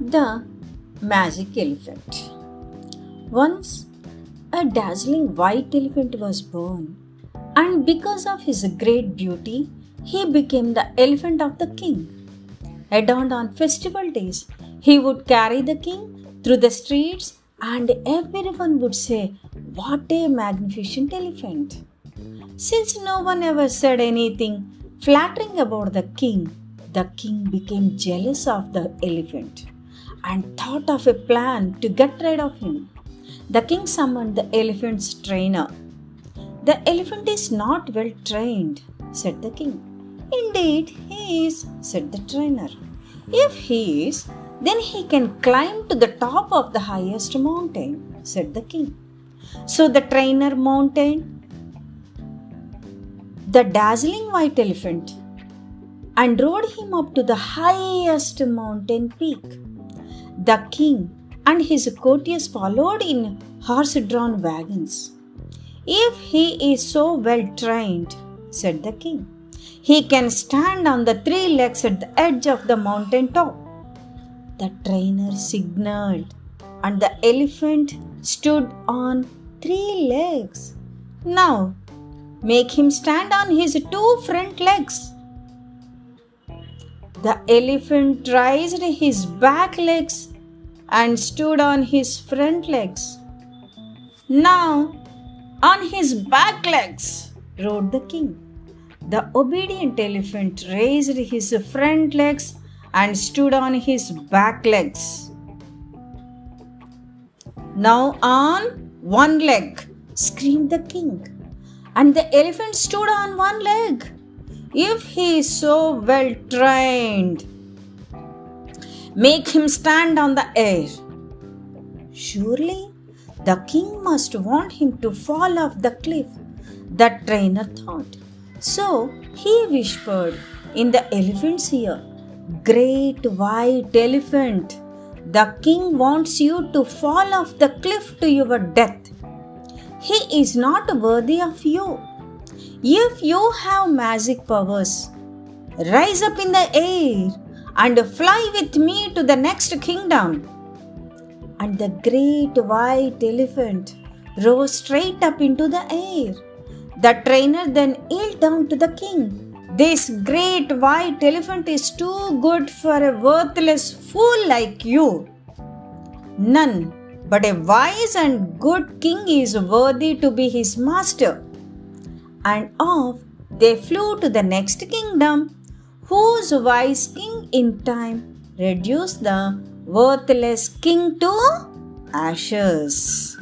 The Magic Elephant. Once, a dazzling white elephant was born, and because of his great beauty, he became the elephant of the king. Adorned on festival days, he would carry the king through the streets, and everyone would say, What a magnificent elephant! Since no one ever said anything flattering about the king, the king became jealous of the elephant and thought of a plan to get rid of him. The king summoned the elephant's trainer. The elephant is not well trained, said the king. Indeed, he is, said the trainer. If he is, then he can climb to the top of the highest mountain, said the king. So the trainer mounted the dazzling white elephant and rode him up to the highest mountain peak. The king and his courtiers followed in horse drawn wagons. If he is so well trained, said the king, he can stand on the three legs at the edge of the mountain top. The trainer signaled, and the elephant stood on three legs. Now, make him stand on his two front legs. The elephant raised his back legs and stood on his front legs. Now, on his back legs, rode the king. The obedient elephant raised his front legs and stood on his back legs. Now, on one leg, screamed the king, and the elephant stood on one leg if he is so well trained. Make him stand on the air. Surely the king must want him to fall off the cliff, the trainer thought. So he whispered in the elephant's ear, Great white elephant, the king wants you to fall off the cliff to your death. He is not worthy of you. If you have magic powers, rise up in the air and fly with me to the next kingdom. And the great white elephant rose straight up into the air. The trainer then yelled down to the king, This great white elephant is too good for a worthless fool like you. None but a wise and good king is worthy to be his master and off they flew to the next kingdom, whose wise king in time reduced the worthless king to ashes.